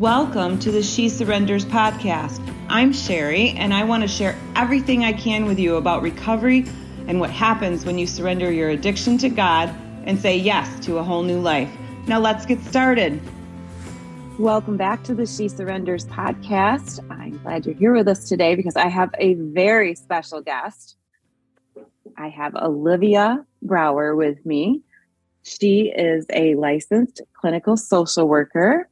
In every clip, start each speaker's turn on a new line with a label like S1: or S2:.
S1: Welcome to the She Surrenders podcast. I'm Sherry, and I want to share everything I can with you about recovery and what happens when you surrender your addiction to God and say yes to a whole new life. Now, let's get started. Welcome back to the She Surrenders podcast. I'm glad you're here with us today because I have a very special guest. I have Olivia Brower with me. She is a licensed clinical social worker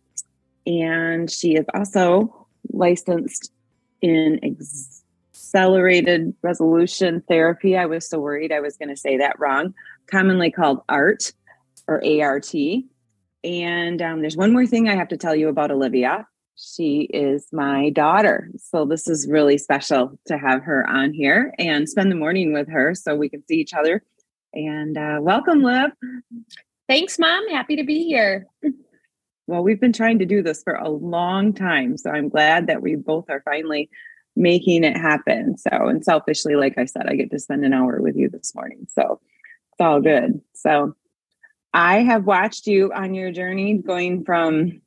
S1: and she is also licensed in accelerated resolution therapy. I was so worried I was going to say that wrong, commonly called ART or ART. And um, there's one more thing I have to tell you about Olivia. She is my daughter. So this is really special to have her on here and spend the morning with her so we can see each other. And uh, welcome, Liv.
S2: Thanks, Mom. Happy to be here.
S1: Well, we've been trying to do this for a long time. So I'm glad that we both are finally making it happen. So, and selfishly, like I said, I get to spend an hour with you this morning. So it's all good. So I have watched you on your journey going from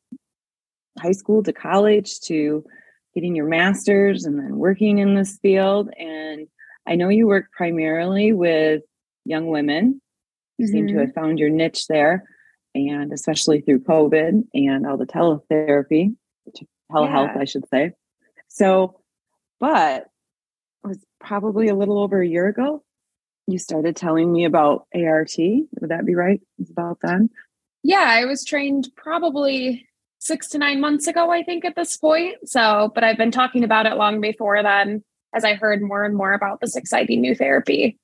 S1: high school to college to getting your master's and then working in this field. And I know you work primarily with young women. You mm-hmm. seem to mm-hmm. have found your niche there and especially through COVID and all the teletherapy, telehealth, yeah. I should say. So, but it was probably a little over a year ago. You started telling me about ART. Would that be right? It's about then.
S2: Yeah, I was trained probably six to nine months ago, I think, at this point. So, but I've been talking about it long before then as I heard more and more about this exciting new therapy.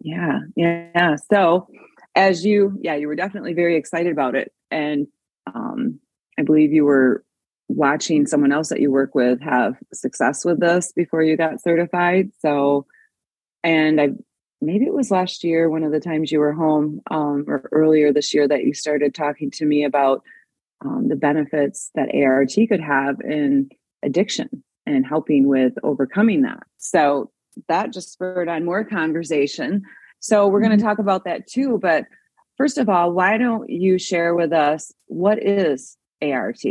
S1: Yeah, yeah. So, as you yeah you were definitely very excited about it. And um, i believe you were watching someone else that you work with have success with this before you got certified. So and i maybe it was last year one of the times you were home um, or earlier this year that you started talking to me about um, the benefits that art could have in addiction and helping with overcoming that. So that just spurred on more conversation so we're going to mm-hmm. talk about that too. But first of all, why don't you share with us what is ART?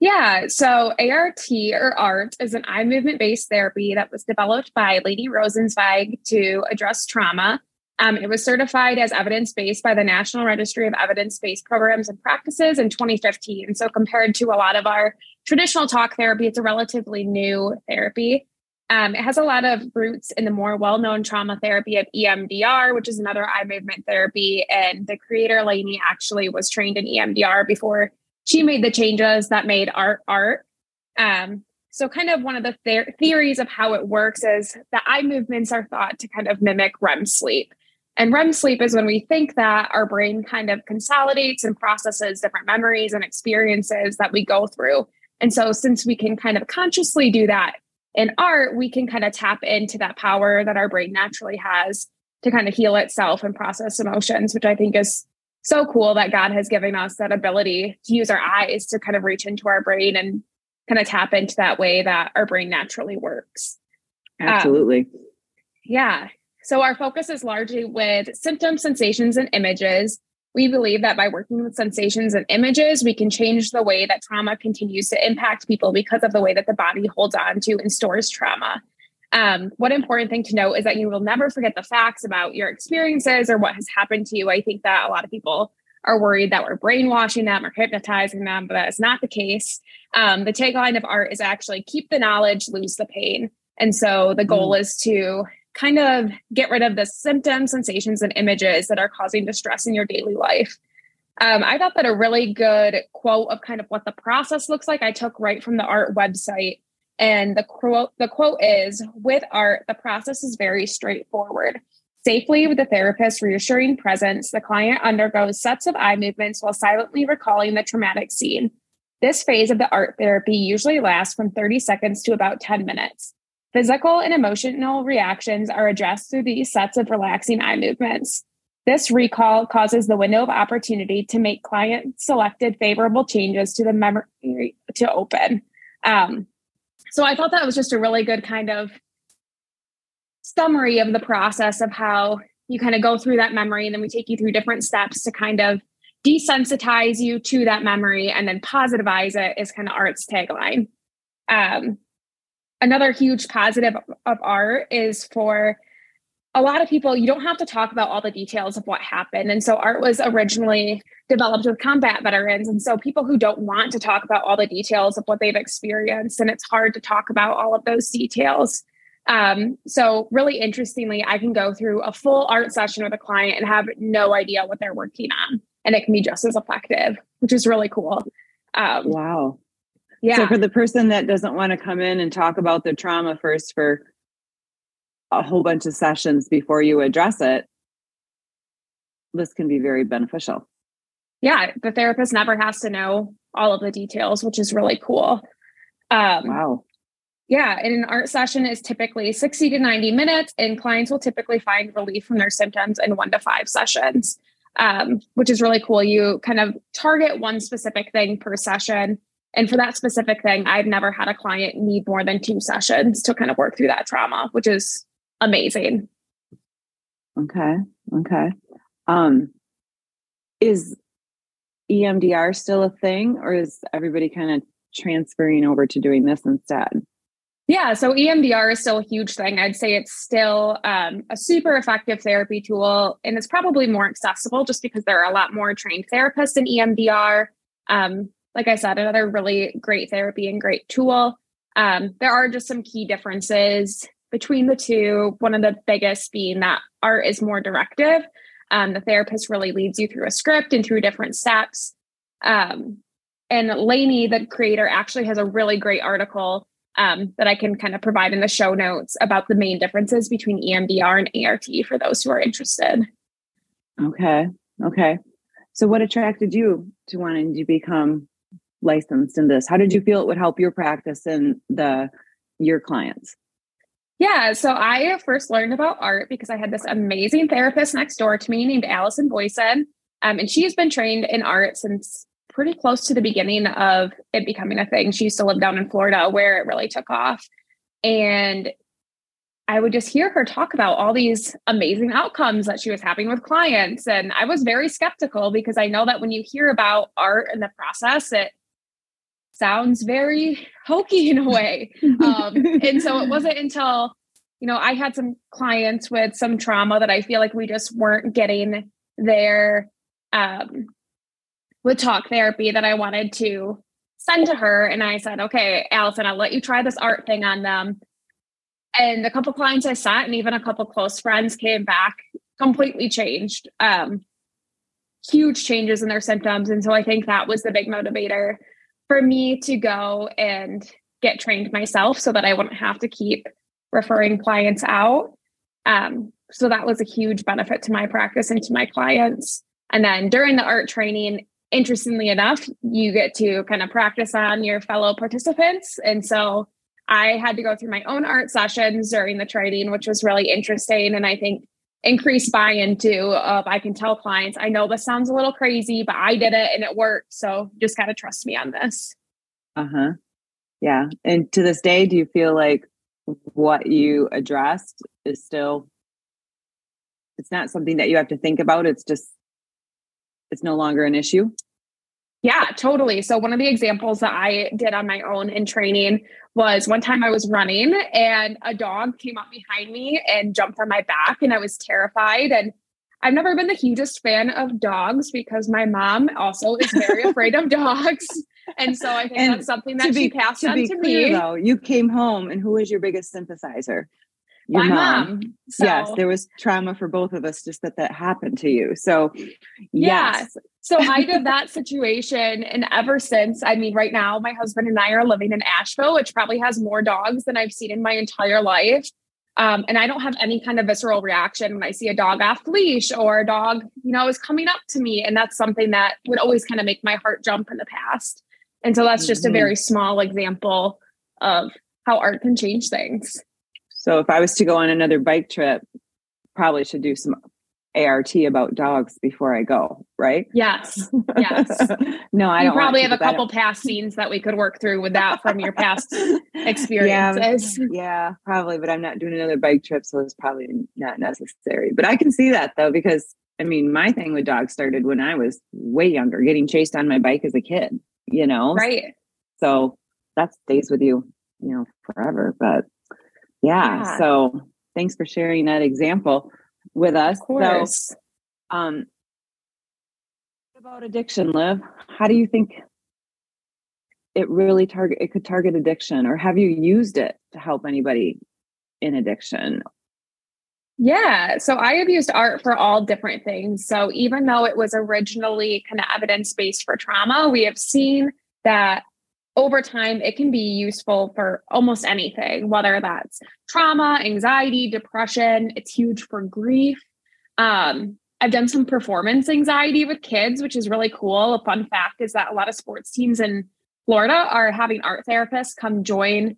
S2: Yeah, so ART or ART is an eye movement based therapy that was developed by Laney Rosenzweig to address trauma. Um, it was certified as evidence based by the National Registry of Evidence Based Programs and Practices in 2015. So, compared to a lot of our traditional talk therapy, it's a relatively new therapy. Um, it has a lot of roots in the more well known trauma therapy of EMDR, which is another eye movement therapy. And the creator, Laney, actually was trained in EMDR before she made the changes that made art art. Um, so, kind of one of the ther- theories of how it works is the eye movements are thought to kind of mimic REM sleep. And REM sleep is when we think that our brain kind of consolidates and processes different memories and experiences that we go through. And so, since we can kind of consciously do that, in art, we can kind of tap into that power that our brain naturally has to kind of heal itself and process emotions, which I think is so cool that God has given us that ability to use our eyes to kind of reach into our brain and kind of tap into that way that our brain naturally works.
S1: Absolutely. Um,
S2: yeah. So our focus is largely with symptoms, sensations, and images we believe that by working with sensations and images, we can change the way that trauma continues to impact people because of the way that the body holds on to and stores trauma. Um, one important thing to note is that you will never forget the facts about your experiences or what has happened to you. I think that a lot of people are worried that we're brainwashing them or hypnotizing them, but that's not the case. Um, the tagline of art is actually keep the knowledge, lose the pain. And so the goal mm. is to kind of get rid of the symptoms, sensations, and images that are causing distress in your daily life. Um, I thought that a really good quote of kind of what the process looks like I took right from the art website. And the quote, the quote is with art, the process is very straightforward. Safely with the therapist's reassuring presence, the client undergoes sets of eye movements while silently recalling the traumatic scene. This phase of the art therapy usually lasts from 30 seconds to about 10 minutes. Physical and emotional reactions are addressed through these sets of relaxing eye movements. This recall causes the window of opportunity to make client selected favorable changes to the memory to open. Um, so I thought that was just a really good kind of summary of the process of how you kind of go through that memory and then we take you through different steps to kind of desensitize you to that memory and then positivize it is kind of art's tagline. Um, another huge positive of art is for a lot of people, you don't have to talk about all the details of what happened. And so art was originally developed with combat veterans. And so people who don't want to talk about all the details of what they've experienced, and it's hard to talk about all of those details. Um, so, really interestingly, I can go through a full art session with a client and have no idea what they're working on, and it can be just as effective, which is really cool.
S1: Um, wow. Yeah. So, for the person that doesn't want to come in and talk about their trauma first for a whole bunch of sessions before you address it, this can be very beneficial.
S2: Yeah, the therapist never has to know all of the details, which is really cool. Um, wow. Yeah, and an art session is typically 60 to 90 minutes, and clients will typically find relief from their symptoms in one to five sessions, um, which is really cool. You kind of target one specific thing per session. And for that specific thing, I've never had a client need more than two sessions to kind of work through that trauma, which is amazing.
S1: Okay. Okay. Um, is EMDR still a thing, or is everybody kind of transferring over to doing this instead?
S2: Yeah, so EMDR is still a huge thing. I'd say it's still um, a super effective therapy tool, and it's probably more accessible just because there are a lot more trained therapists in EMDR. Um, like I said, another really great therapy and great tool. Um, there are just some key differences between the two. One of the biggest being that art is more directive. Um, the therapist really leads you through a script and through different steps. Um, and Laney, the creator, actually has a really great article um, that I can kind of provide in the show notes about the main differences between EMDR and ART for those who are interested.
S1: Okay. Okay. So, what attracted you to wanting to become licensed in this? How did you feel it would help your practice and the your clients?
S2: Yeah, so I first learned about art because I had this amazing therapist next door to me named Allison Boyson. Um, and she has been trained in art since pretty close to the beginning of it becoming a thing. She used to live down in Florida where it really took off. And I would just hear her talk about all these amazing outcomes that she was having with clients. And I was very skeptical because I know that when you hear about art and the process, it sounds very hokey in a way. Um, and so it wasn't until, you know, I had some clients with some trauma that I feel like we just weren't getting their um, with talk therapy that I wanted to send to her. And I said, okay, Allison, I'll let you try this art thing on them. And a couple clients I sent, and even a couple close friends came back completely changed. Um, huge changes in their symptoms. And so I think that was the big motivator for me to go and get trained myself so that I wouldn't have to keep referring clients out. Um, so that was a huge benefit to my practice and to my clients. And then during the art training, interestingly enough, you get to kind of practice on your fellow participants. And so I had to go through my own art sessions during the training, which was really interesting. And I think increased buy-in into of I can tell clients, I know this sounds a little crazy, but I did it and it worked. So just gotta trust me on this.
S1: Uh-huh. Yeah. And to this day, do you feel like what you addressed is still it's not something that you have to think about. It's just it's no longer an issue?
S2: Yeah, totally. So, one of the examples that I did on my own in training was one time I was running and a dog came up behind me and jumped on my back, and I was terrified. And I've never been the hugest fan of dogs because my mom also is very afraid of dogs. And so I think and that's something that be, she passed to on to clear,
S1: me. Though, you came home, and who was your biggest sympathizer?
S2: your my mom. mom.
S1: So, yes, there was trauma for both of us just that that happened to you. So, yes.
S2: So I did that situation. And ever since, I mean, right now, my husband and I are living in Asheville, which probably has more dogs than I've seen in my entire life. Um, and I don't have any kind of visceral reaction when I see a dog off leash or a dog, you know, is coming up to me. And that's something that would always kind of make my heart jump in the past. And so that's just mm-hmm. a very small example of how art can change things.
S1: So if I was to go on another bike trip, probably should do some ART about dogs before I go, right?
S2: Yes. Yes.
S1: no, I
S2: you probably have a couple past scenes that we could work through with that from your past experiences.
S1: Yeah, yeah, probably, but I'm not doing another bike trip, so it's probably not necessary. But I can see that though, because I mean, my thing with dogs started when I was way younger, getting chased on my bike as a kid, you know?
S2: Right.
S1: So that stays with you, you know, forever. But yeah, yeah. so thanks for sharing that example with us.
S2: Of course.
S1: So, um, about addiction, Liv? How do you think it really target it could target addiction, or have you used it to help anybody in addiction?
S2: Yeah, so I have used art for all different things. So even though it was originally kind of evidence based for trauma, we have seen that over time it can be useful for almost anything, whether that's trauma, anxiety, depression. It's huge for grief. Um, I've done some performance anxiety with kids, which is really cool. A fun fact is that a lot of sports teams in Florida are having art therapists come join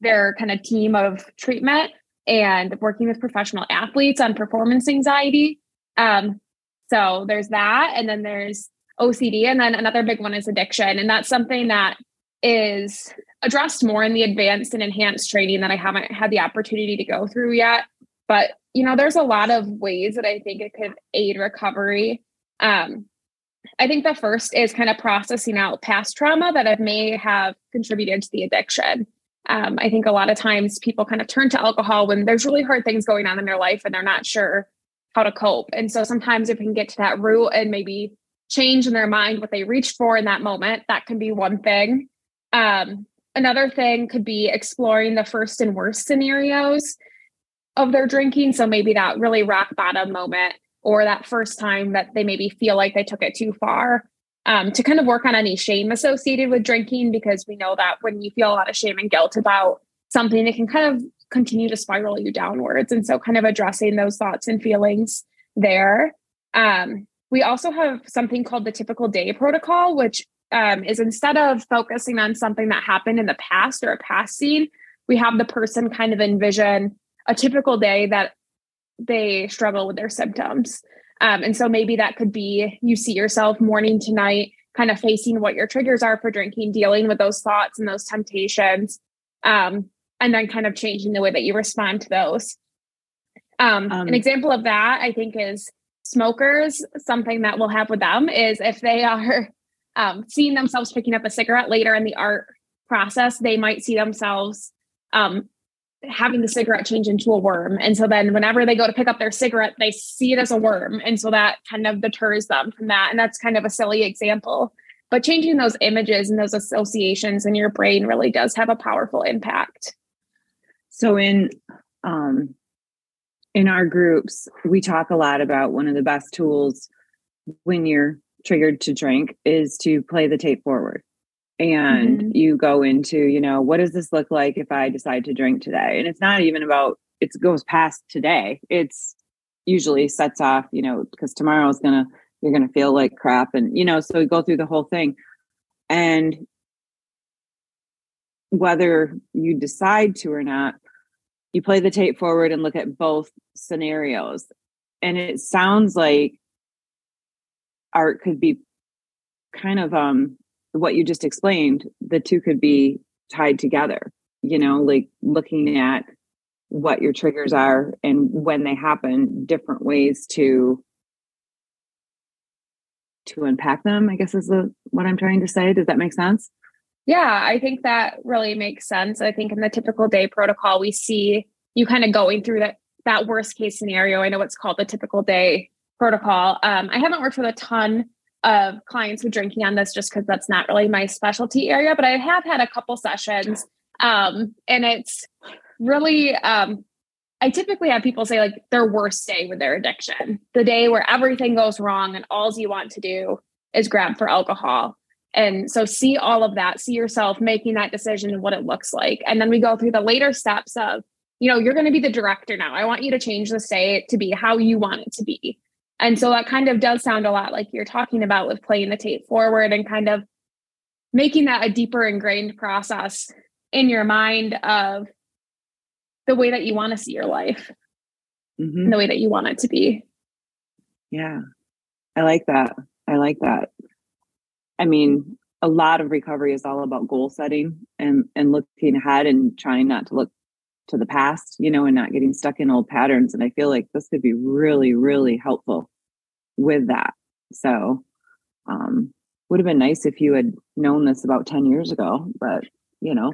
S2: their kind of team of treatment and working with professional athletes on performance anxiety. Um, so there's that. And then there's OCD. And then another big one is addiction. And that's something that is addressed more in the advanced and enhanced training that I haven't had the opportunity to go through yet. But you know, there's a lot of ways that I think it could aid recovery. Um, I think the first is kind of processing out past trauma that may have contributed to the addiction. Um, I think a lot of times people kind of turn to alcohol when there's really hard things going on in their life and they're not sure how to cope. And so sometimes if we can get to that root and maybe change in their mind what they reached for in that moment, that can be one thing. Um, another thing could be exploring the first and worst scenarios of their drinking. So maybe that really rock bottom moment or that first time that they maybe feel like they took it too far. Um, to kind of work on any shame associated with drinking, because we know that when you feel a lot of shame and guilt about something, it can kind of continue to spiral you downwards. And so, kind of addressing those thoughts and feelings there. Um, we also have something called the typical day protocol, which um, is instead of focusing on something that happened in the past or a past scene, we have the person kind of envision a typical day that they struggle with their symptoms. Um, and so maybe that could be you see yourself morning to night, kind of facing what your triggers are for drinking, dealing with those thoughts and those temptations, um, and then kind of changing the way that you respond to those. Um, um, an example of that, I think, is smokers. Something that we'll have with them is if they are um, seeing themselves picking up a cigarette later in the art process, they might see themselves um, having the cigarette change into a worm. And so then whenever they go to pick up their cigarette, they see it as a worm. And so that kind of deters them from that. And that's kind of a silly example. But changing those images and those associations in your brain really does have a powerful impact.
S1: So in um in our groups, we talk a lot about one of the best tools when you're triggered to drink is to play the tape forward. And mm-hmm. you go into you know what does this look like if i decide to drink today? And it's not even about it goes past today. It's usually sets off you know because tomorrow is gonna you're gonna feel like crap and you know so we go through the whole thing. And whether you decide to or not you play the tape forward and look at both scenarios. And it sounds like art could be kind of um what you just explained, the two could be tied together, you know, like looking at what your triggers are and when they happen, different ways to to unpack them, I guess is the what I'm trying to say. Does that make sense?
S2: Yeah, I think that really makes sense. I think in the typical day protocol, we see you kind of going through that that worst case scenario. I know it's called the typical day protocol. Um, I haven't worked with a ton of clients with drinking on this just because that's not really my specialty area, but I have had a couple sessions. Um, and it's really, um, I typically have people say like their worst day with their addiction, the day where everything goes wrong and all you want to do is grab for alcohol. And so see all of that, see yourself making that decision and what it looks like. And then we go through the later steps of, you know, you're going to be the director now. I want you to change the state to be how you want it to be. And so that kind of does sound a lot like you're talking about with playing the tape forward and kind of making that a deeper ingrained process in your mind of the way that you want to see your life mm-hmm. and the way that you want it to be.
S1: Yeah. I like that. I like that. I mean, a lot of recovery is all about goal setting and and looking ahead and trying not to look to the past, you know, and not getting stuck in old patterns. And I feel like this could be really, really helpful with that. So, um, would have been nice if you had known this about 10 years ago, but you know.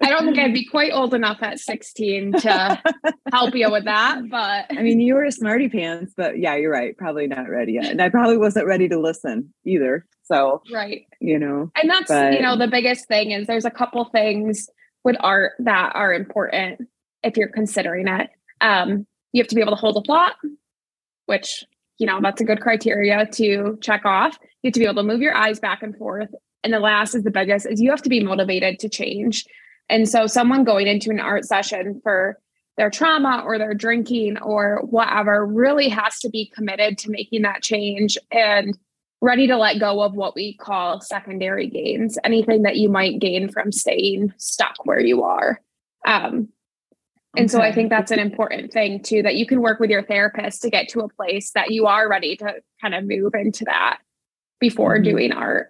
S2: I don't think I'd be quite old enough at 16 to help you with that, but
S1: I mean, you were a smarty pants, but yeah, you're right. Probably not ready yet. And I probably wasn't ready to listen either. So,
S2: right.
S1: You know,
S2: and that's, but, you know, the biggest thing is there's a couple things with art that are important if you're considering it. Um, you have to be able to hold a thought, which, you know, that's a good criteria to check off. You have to be able to move your eyes back and forth. And the last is the biggest is you have to be motivated to change. And so someone going into an art session for their trauma or their drinking or whatever really has to be committed to making that change and ready to let go of what we call secondary gains anything that you might gain from staying stuck where you are. Um, and okay. so i think that's an important thing too that you can work with your therapist to get to a place that you are ready to kind of move into that before mm-hmm. doing art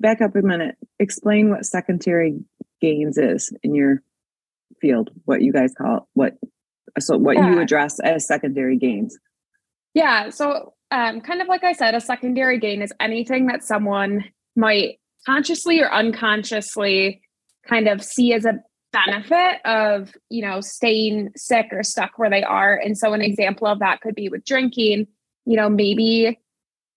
S1: back up a minute. Explain what secondary gains is in your field. What you guys call what? So what yeah. you address as secondary gains.
S2: Yeah. So um, kind of like I said, a secondary gain is anything that someone might consciously or unconsciously kind of see as a benefit of you know staying sick or stuck where they are and so an example of that could be with drinking you know maybe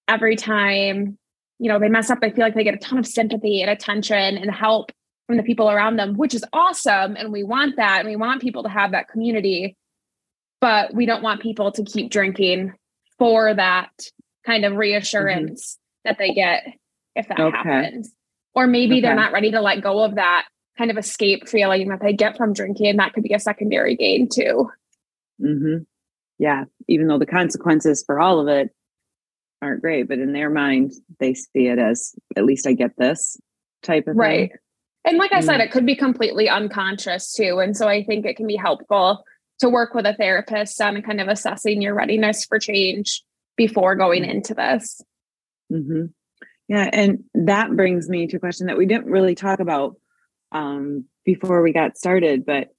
S2: every time you know, they mess up, they feel like they get a ton of sympathy and attention and help from the people around them, which is awesome. And we want that. And we want people to have that community. But we don't want people to keep drinking for that kind of reassurance mm-hmm. that they get if that okay. happens. Or maybe okay. they're not ready to let go of that kind of escape feeling that they get from drinking. That could be a secondary gain too.
S1: Mm-hmm. Yeah. Even though the consequences for all of it aren't great, but in their mind, they see it as at least I get this type of
S2: right. Thing. And like I said, mm. it could be completely unconscious too. And so I think it can be helpful to work with a therapist on kind of assessing your readiness for change before going into this.
S1: Mm-hmm. Yeah. And that brings me to a question that we didn't really talk about um, before we got started, but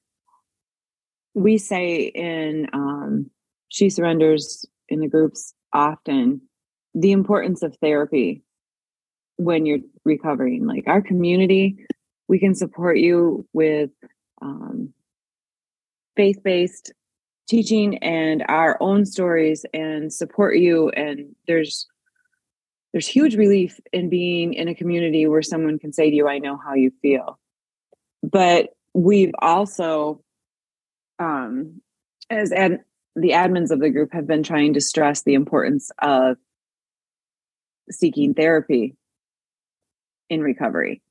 S1: we say in um, She Surrenders in the groups often the importance of therapy when you're recovering. Like our community, we can support you with um, faith based teaching and our own stories and support you. And there's there's huge relief in being in a community where someone can say to you, I know how you feel. But we've also, um, as ad, the admins of the group have been trying to stress the importance of seeking therapy in recovery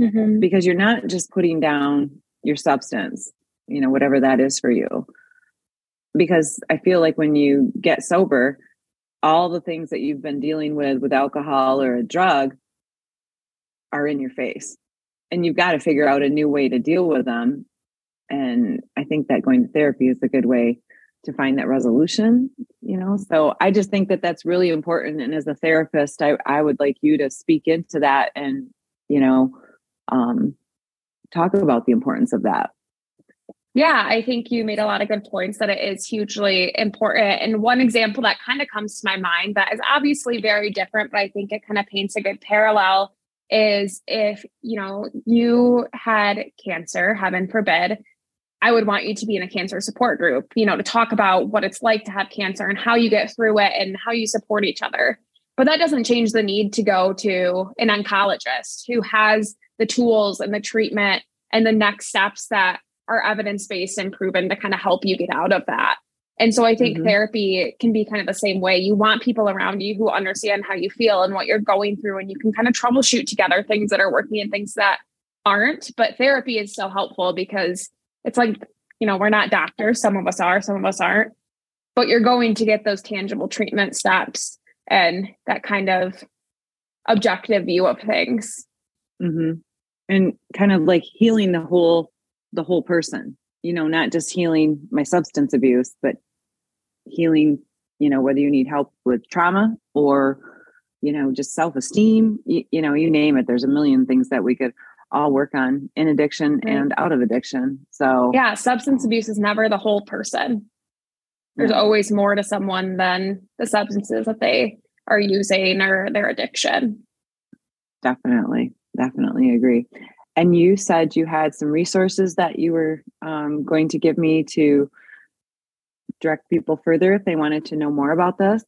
S1: mm-hmm. because you're not just putting down your substance, you know, whatever that is for you. Because I feel like when you get sober, all the things that you've been dealing with with alcohol or a drug are in your face. And you've got to figure out a new way to deal with them. And I think that going to therapy is a good way to find that resolution you know so i just think that that's really important and as a therapist i, I would like you to speak into that and you know um, talk about the importance of that
S2: yeah, I think you made a lot of good points that it is hugely important. And one example that kind of comes to my mind that is obviously very different, but I think it kind of paints a good parallel is if, you know, you had cancer, heaven forbid, I would want you to be in a cancer support group, you know, to talk about what it's like to have cancer and how you get through it and how you support each other. But that doesn't change the need to go to an oncologist who has the tools and the treatment and the next steps that are evidence based and proven to kind of help you get out of that. And so I think mm-hmm. therapy can be kind of the same way. You want people around you who understand how you feel and what you're going through, and you can kind of troubleshoot together things that are working and things that aren't. But therapy is so helpful because it's like, you know, we're not doctors. Some of us are, some of us aren't, but you're going to get those tangible treatment steps and that kind of objective view of things.
S1: Mm-hmm. And kind of like healing the whole, the whole person, you know, not just healing my substance abuse, but healing, you know, whether you need help with trauma or, you know, just self esteem, you, you know, you name it. There's a million things that we could all work on in addiction right. and out of addiction. So,
S2: yeah, substance abuse is never the whole person. there's yeah. always more to someone than the substances that they are using or their addiction.
S1: Definitely. Definitely agree. And you said you had some resources that you were um, going to give me to direct people further if they wanted to know more about this.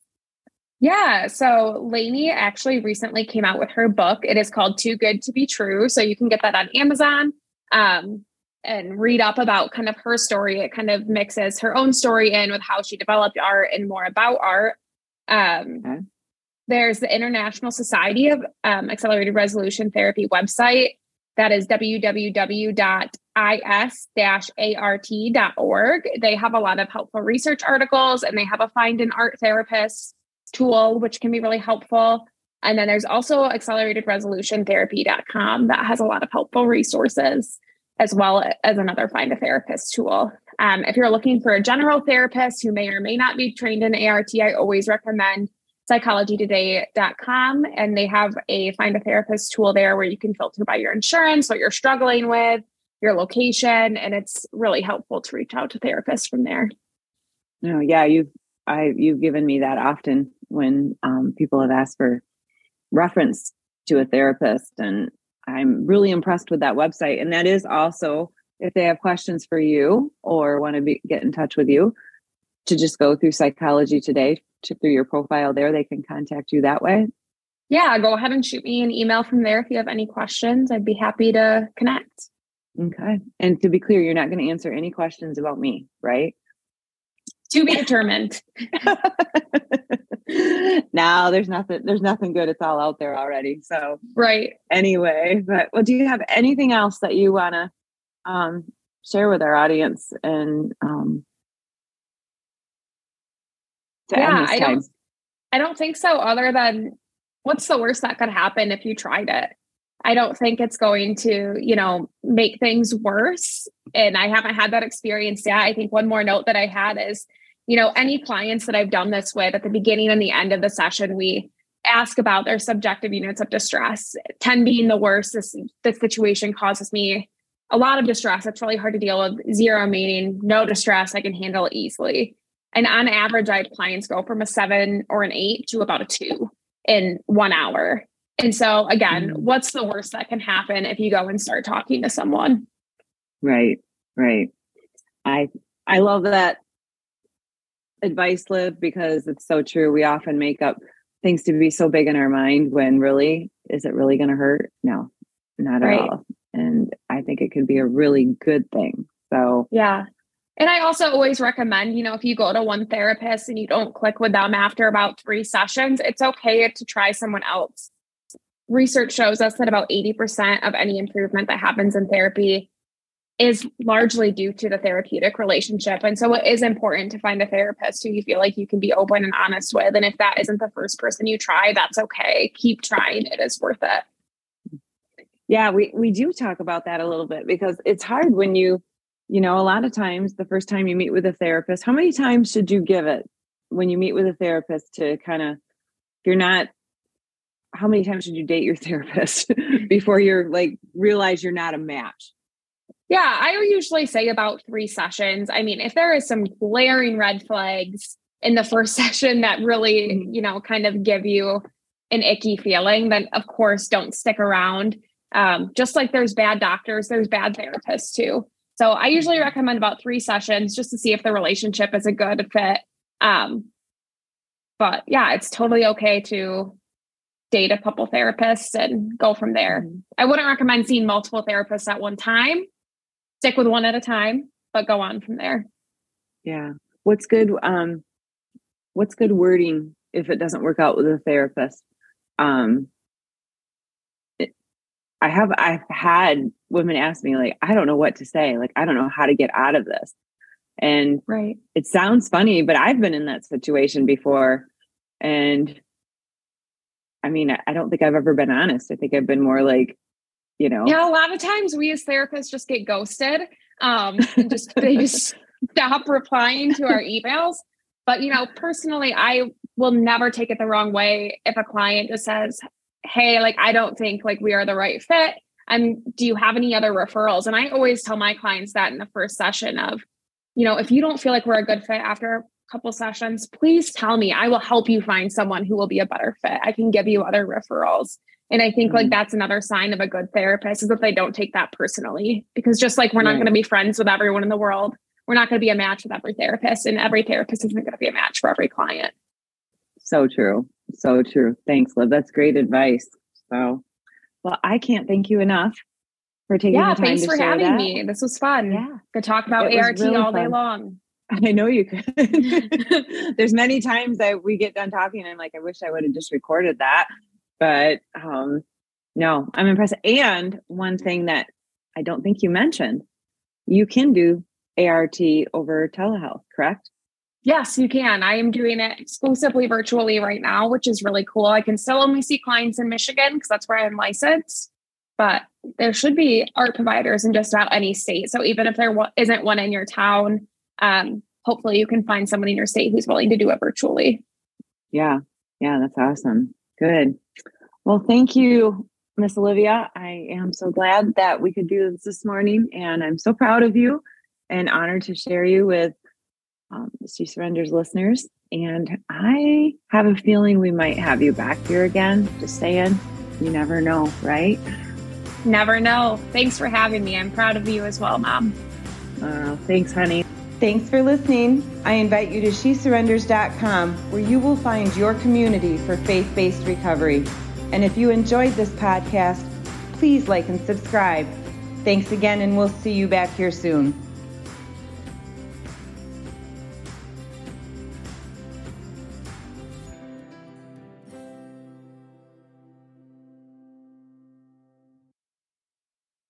S2: Yeah. So Laney actually recently came out with her book. It is called Too Good to Be True. So you can get that on Amazon um, and read up about kind of her story. It kind of mixes her own story in with how she developed art and more about art. Um, okay. There's the International Society of um, Accelerated Resolution Therapy website. That is www.is-art.org. They have a lot of helpful research articles and they have a find an art therapist tool, which can be really helpful. And then there's also acceleratedresolutiontherapy.com that has a lot of helpful resources as well as another find a therapist tool. Um, if you're looking for a general therapist who may or may not be trained in ART, I always recommend psychologytoday.com and they have a find a therapist tool there where you can filter by your insurance, what you're struggling with, your location, and it's really helpful to reach out to therapists from there.
S1: No, oh, yeah, you've I you've given me that often when um, people have asked for reference to a therapist, and I'm really impressed with that website. And that is also if they have questions for you or want to be, get in touch with you, to just go through Psychology Today to, through your profile there. They can contact you that way.
S2: Yeah, go ahead and shoot me an email from there if you have any questions. I'd be happy to connect.
S1: Okay. And to be clear, you're not going to answer any questions about me, right?
S2: To be determined.
S1: now there's nothing there's nothing good. It's all out there already. So
S2: right.
S1: Anyway, but well, do you have anything else that you wanna um share with our audience and um
S2: yeah, I don't I don't think so, other than what's the worst that could happen if you tried it? I don't think it's going to, you know, make things worse. And I haven't had that experience yet. I think one more note that I had is, you know, any clients that I've done this with at the beginning and the end of the session, we ask about their subjective units of distress. 10 being the worst, this, this situation causes me a lot of distress. It's really hard to deal with. Zero meaning no distress, I can handle it easily. And on average, I have clients go from a seven or an eight to about a two in one hour. And so, again, mm what's the worst that can happen if you go and start talking to someone?
S1: Right, right. I I love that advice, Liv, because it's so true. We often make up things to be so big in our mind when really, is it really going to hurt? No, not right. at all. And I think it could be a really good thing. So,
S2: yeah. And I also always recommend, you know, if you go to one therapist and you don't click with them after about three sessions, it's okay to try someone else. Research shows us that about 80% of any improvement that happens in therapy is largely due to the therapeutic relationship. And so it is important to find a therapist who you feel like you can be open and honest with. And if that isn't the first person you try, that's okay. Keep trying. It is worth it.
S1: Yeah, we, we do talk about that a little bit because it's hard when you you know, a lot of times the first time you meet with a therapist, how many times should you give it when you meet with a therapist to kind of, if you're not, how many times should you date your therapist before you're like realize you're not a match?
S2: Yeah, I usually say about three sessions. I mean, if there is some glaring red flags in the first session that really, mm-hmm. you know, kind of give you an icky feeling, then of course don't stick around. Um, just like there's bad doctors, there's bad therapists too. So I usually recommend about three sessions just to see if the relationship is a good fit. Um, but yeah, it's totally okay to date a couple therapists and go from there. Mm-hmm. I wouldn't recommend seeing multiple therapists at one time. Stick with one at a time, but go on from there.
S1: Yeah. What's good um what's good wording if it doesn't work out with a therapist? Um I have I've had women ask me like I don't know what to say. Like I don't know how to get out of this. And
S2: right.
S1: it sounds funny but I've been in that situation before. And I mean I don't think I've ever been honest. I think I've been more like you know
S2: yeah a lot of times we as therapists just get ghosted um and just they just stop replying to our emails. But you know personally I will never take it the wrong way if a client just says hey, like I don't think like we are the right fit. And do you have any other referrals? And I always tell my clients that in the first session of, you know, if you don't feel like we're a good fit after a couple sessions, please tell me. I will help you find someone who will be a better fit. I can give you other referrals. And I think mm-hmm. like that's another sign of a good therapist is that they don't take that personally. Because just like we're not going to be friends with everyone in the world, we're not going to be a match with every therapist, and every therapist isn't going to be a match for every client.
S3: So true. So true. Thanks, Liv. That's great advice. So,
S1: well, I can't thank you enough for taking
S2: yeah,
S1: the time
S2: thanks
S1: for
S2: having
S1: that.
S2: me. This was fun. Yeah. Could talk about ART really all fun. day long.
S1: I know you could. There's many times that we get done talking and I'm like, I wish I would have just recorded that. But um no, I'm impressed. And one thing that I don't think you mentioned, you can do ART over telehealth, correct?
S2: Yes, you can. I am doing it exclusively virtually right now, which is really cool. I can still only see clients in Michigan because that's where I'm licensed, but there should be art providers in just about any state. So even if there isn't one in your town, um, hopefully you can find someone in your state who's willing to do it virtually.
S1: Yeah. Yeah, that's awesome. Good. Well, thank you, Miss Olivia. I am so glad that we could do this this morning, and I'm so proud of you and honored to share you with um, She Surrenders listeners. And I have a feeling we might have you back here again. Just saying, you never know, right?
S2: Never know. Thanks for having me. I'm proud of you as well, Mom.
S1: Uh, thanks, honey. Thanks for listening. I invite you to shesurrenders.com where you will find your community for faith based recovery. And if you enjoyed this podcast, please like and subscribe. Thanks again, and we'll see you back here soon.